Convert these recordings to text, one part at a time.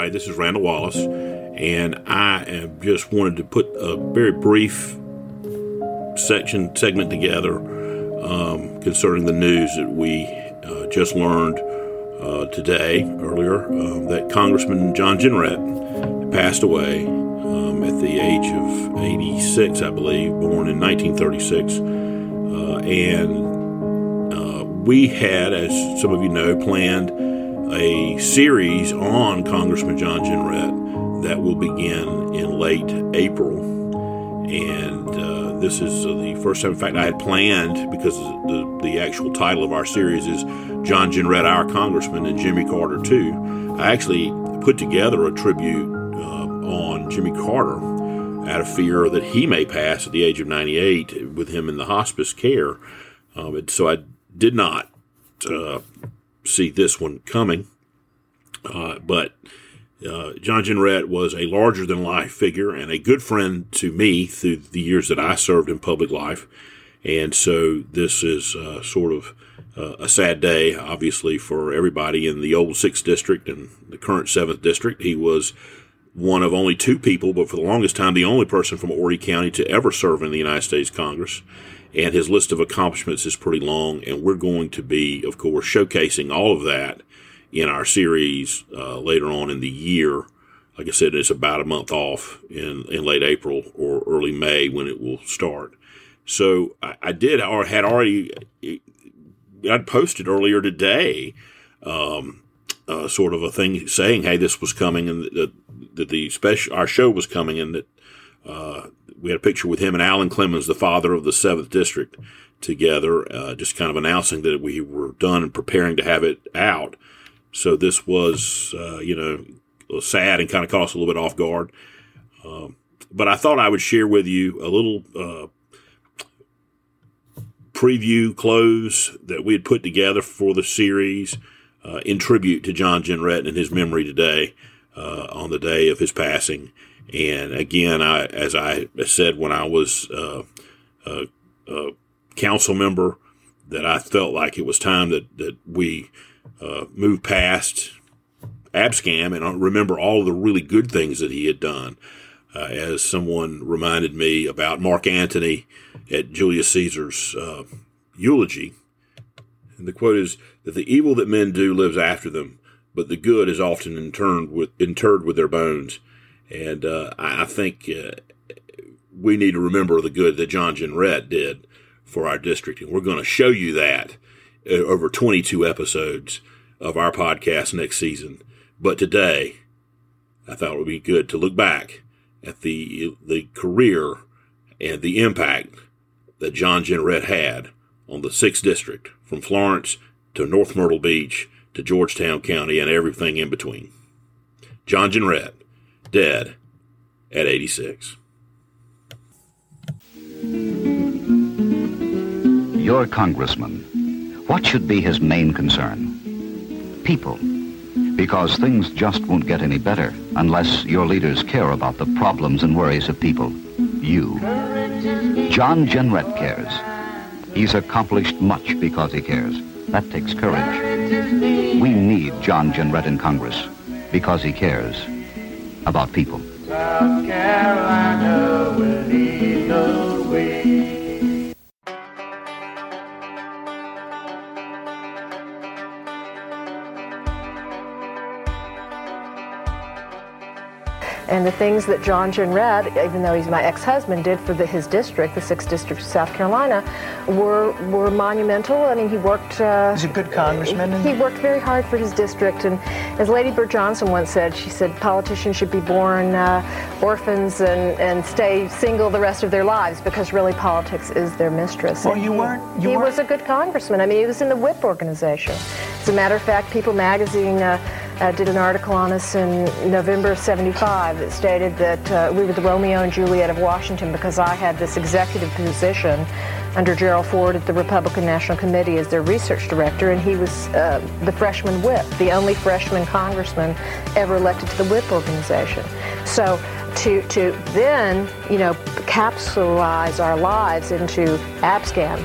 everybody. This is Randal Wallace, and I just wanted to put a very brief section segment together um, concerning the news that we uh, just learned uh, today, earlier, uh, that Congressman John Jenrette passed away um, at the age of 86, I believe, born in 1936. Uh, and uh, we had, as some of you know, planned a series on Congressman John Jenrette that will begin in late April. And uh, this is uh, the first time, in fact, I had planned because the, the actual title of our series is John Jenrette, Our Congressman, and Jimmy Carter, too. I actually put together a tribute uh, on Jimmy Carter out of fear that he may pass at the age of 98 with him in the hospice care. Um, so I did not uh, see this one coming. Uh, but uh, John Jenrette was a larger than life figure and a good friend to me through the years that I served in public life. And so this is uh, sort of uh, a sad day, obviously, for everybody in the old 6th District and the current 7th District. He was one of only two people, but for the longest time, the only person from Horry County to ever serve in the United States Congress and his list of accomplishments is pretty long. And we're going to be, of course, showcasing all of that in our series uh, later on in the year. Like I said, it's about a month off in, in late April or early May when it will start. So I, I did or had already I'd posted earlier today, um, uh, sort of a thing saying, "Hey, this was coming, and that, that the special our show was coming, and that uh, we had a picture with him and Alan Clemmons, the father of the seventh district, together, uh, just kind of announcing that we were done and preparing to have it out. So this was, uh, you know, sad and kind of caught us a little bit off guard. Um, but I thought I would share with you a little uh, preview close that we had put together for the series uh, in tribute to John Jenrette and his memory today uh, on the day of his passing. And again, I, as I said when I was uh, a, a, council member, that I felt like it was time that that we uh, move past Abscam and remember all the really good things that he had done. Uh, as someone reminded me about Mark Antony at Julius Caesar's uh, eulogy, and the quote is that the evil that men do lives after them, but the good is often interred with, interred with their bones. And uh, I think uh, we need to remember the good that John Jenrette did for our district. And we're going to show you that uh, over 22 episodes of our podcast next season. But today, I thought it would be good to look back at the, the career and the impact that John Jenrette had on the 6th District from Florence to North Myrtle Beach to Georgetown County and everything in between. John Jenrette dead at 86. Your congressman. What should be his main concern? People. Because things just won't get any better unless your leaders care about the problems and worries of people. You. John Jenrette cares. He's accomplished much because he cares. That takes courage. We need John Jenrette in Congress because he cares about people. South Carolina will And the things that John Jenrette, even though he's my ex-husband, did for the, his district, the 6th District of South Carolina, were were monumental. I mean, he worked... Uh, he's a good congressman. He worked very hard for his district. And as Lady Bird Johnson once said, she said politicians should be born uh, orphans and, and stay single the rest of their lives because really politics is their mistress. Well, you weren't... You he weren't. was a good congressman. I mean, he was in the WHIP organization. As a matter of fact, People magazine... Uh, uh, did an article on us in November of 75 that stated that uh, we were the Romeo and Juliet of Washington because I had this executive position under Gerald Ford at the Republican National Committee as their research director, and he was uh, the freshman whip, the only freshman congressman ever elected to the whip organization. So to, to then, you know, capsulize our lives into Abscam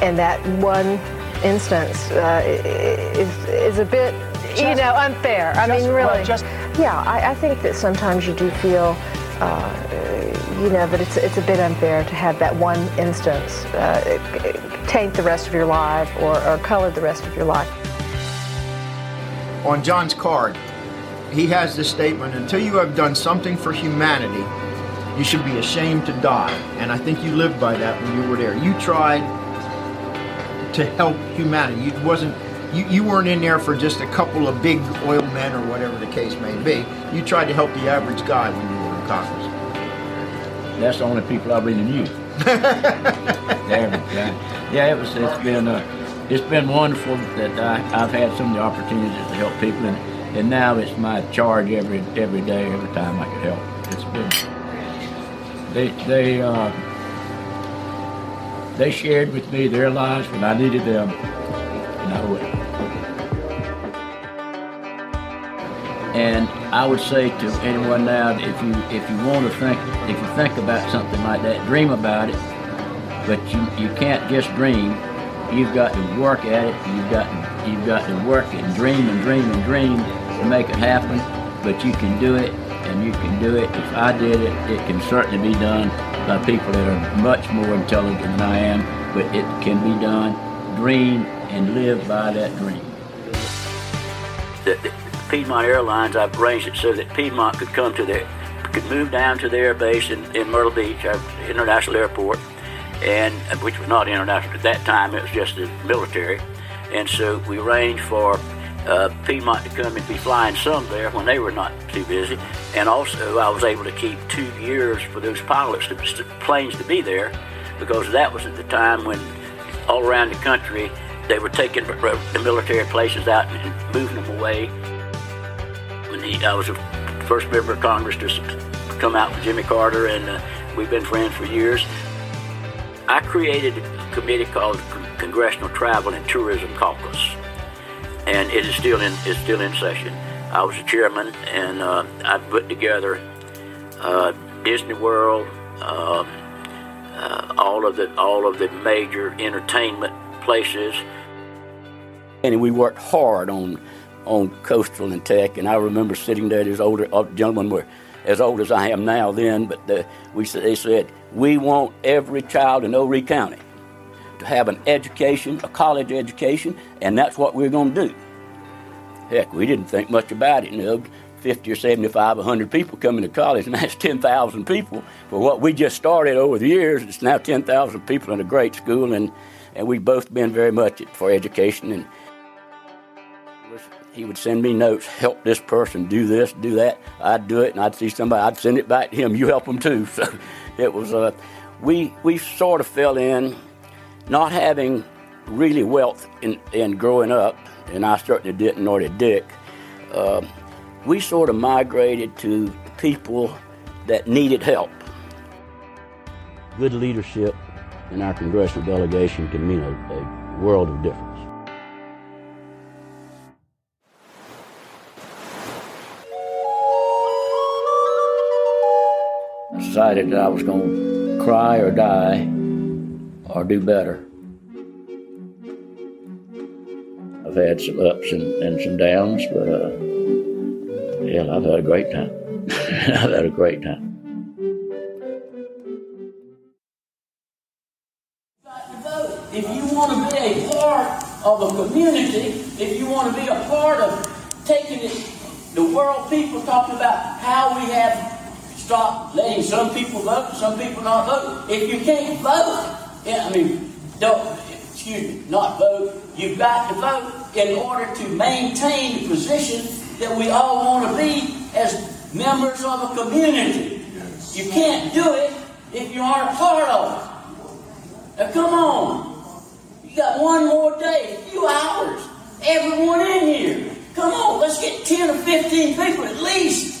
and that one instance uh, is, is a bit you know, unfair. I just, mean, really. Well, just yeah, I, I, think that sometimes you do feel, uh, you know, that it's, it's a bit unfair to have that one instance uh, taint the rest of your life or, or color the rest of your life. On John's card, he has this statement until you have done something for humanity, you should be ashamed to die. And I think you lived by that when you were there. You tried to help humanity. You wasn't you, you weren't in there for just a couple of big oil men or whatever the case may be. You tried to help the average guy when you were in Congress. That's the only people I really knew. the average guy. Yeah, it was. It's been uh, it's been wonderful that I, I've had some of the opportunities to help people, and, and now it's my charge every every day, every time I can help. It's been they they uh, they shared with me their lives when I needed them, and I would. And I would say to anyone now, if you if you want to think, if you think about something like that, dream about it. But you, you can't just dream. You've got to work at it. You've got to, you've got to work and dream and dream and dream to make it happen. But you can do it, and you can do it. If I did it, it can certainly be done by people that are much more intelligent than I am. But it can be done. Dream and live by that dream. The Piedmont Airlines, I've arranged it so that Piedmont could come to their, could move down to their base in, in Myrtle Beach, our international airport, and which was not international at that time. It was just the military, and so we arranged for uh, Piedmont to come and be flying some there when they were not too busy, and also I was able to keep two years for those pilots, to, planes to be there, because that was at the time when all around the country they were taking the military places out and moving them away. He, I was the first member of Congress to come out with Jimmy Carter, and uh, we've been friends for years. I created a committee called Congressional Travel and Tourism Caucus, and it is still in is still in session. I was the chairman, and uh, I put together uh, Disney World, um, uh, all of the all of the major entertainment places, and we worked hard on on Coastal and Tech, and I remember sitting there. These older uh, gentlemen were as old as I am now then, but the, we they said we want every child in Horry County to have an education, a college education, and that's what we're going to do. Heck, we didn't think much about it. You know, 50 or 75, 100 people coming to college, and that's 10,000 people. For what we just started over the years, it's now 10,000 people in a great school, and, and we've both been very much for education. And he would send me notes, help this person do this, do that. I'd do it, and I'd see somebody, I'd send it back to him. You help them too. So it was, uh, we we sort of fell in, not having really wealth in, in growing up, and I certainly didn't, nor did Dick. Uh, we sort of migrated to people that needed help. Good leadership in our congressional delegation can mean a, a world of difference. decided that I was going to cry or die or do better. I've had some ups and, and some downs, but uh, yeah, I've had a great time. I've had a great time. If you want to be a part of a community, if you want to be a part of taking it, the world people talking about how we have stop letting some people vote, some people not vote. If you can't vote, yeah, I mean, don't, excuse me, not vote, you've got to vote in order to maintain the position that we all want to be as members of a community. You can't do it if you aren't a part of it. Now, come on. You got one more day, a few hours. Everyone in here. Come on, let's get 10 or 15 people at least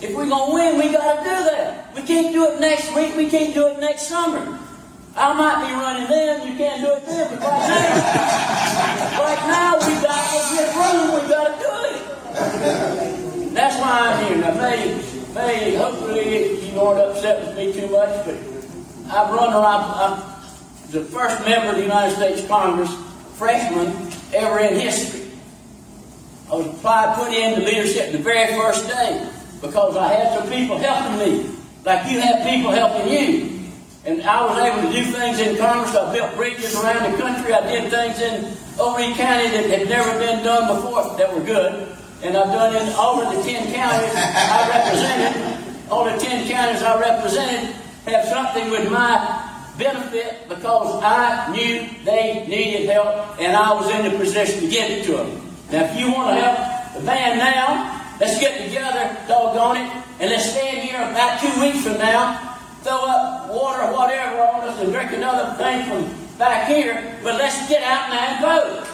if we're going to win, we got to do that. We can't do it next week. We can't do it next summer. I might be running then. You can't do it then. But right now, right now we got get room. We got to do it. That's why I'm here. Now, may, may hopefully you aren't upset with me too much, but I've run around. I'm the first member of the United States Congress, freshman ever in history. I was applied, put into leadership the very first day because I had some people helping me, like you have people helping you. And I was able to do things in Congress. I built bridges around the country. I did things in Horry County that had never been done before that were good. And I've done in all of the 10 counties I represented. All the 10 counties I represented have something with my benefit because I knew they needed help and I was in the position to give it to them. Now, if you want to help the band now, let's get together, doggone it, and let's stand here about two weeks from now, throw up water or whatever on us and drink another thing from back here, but let's get out now and vote.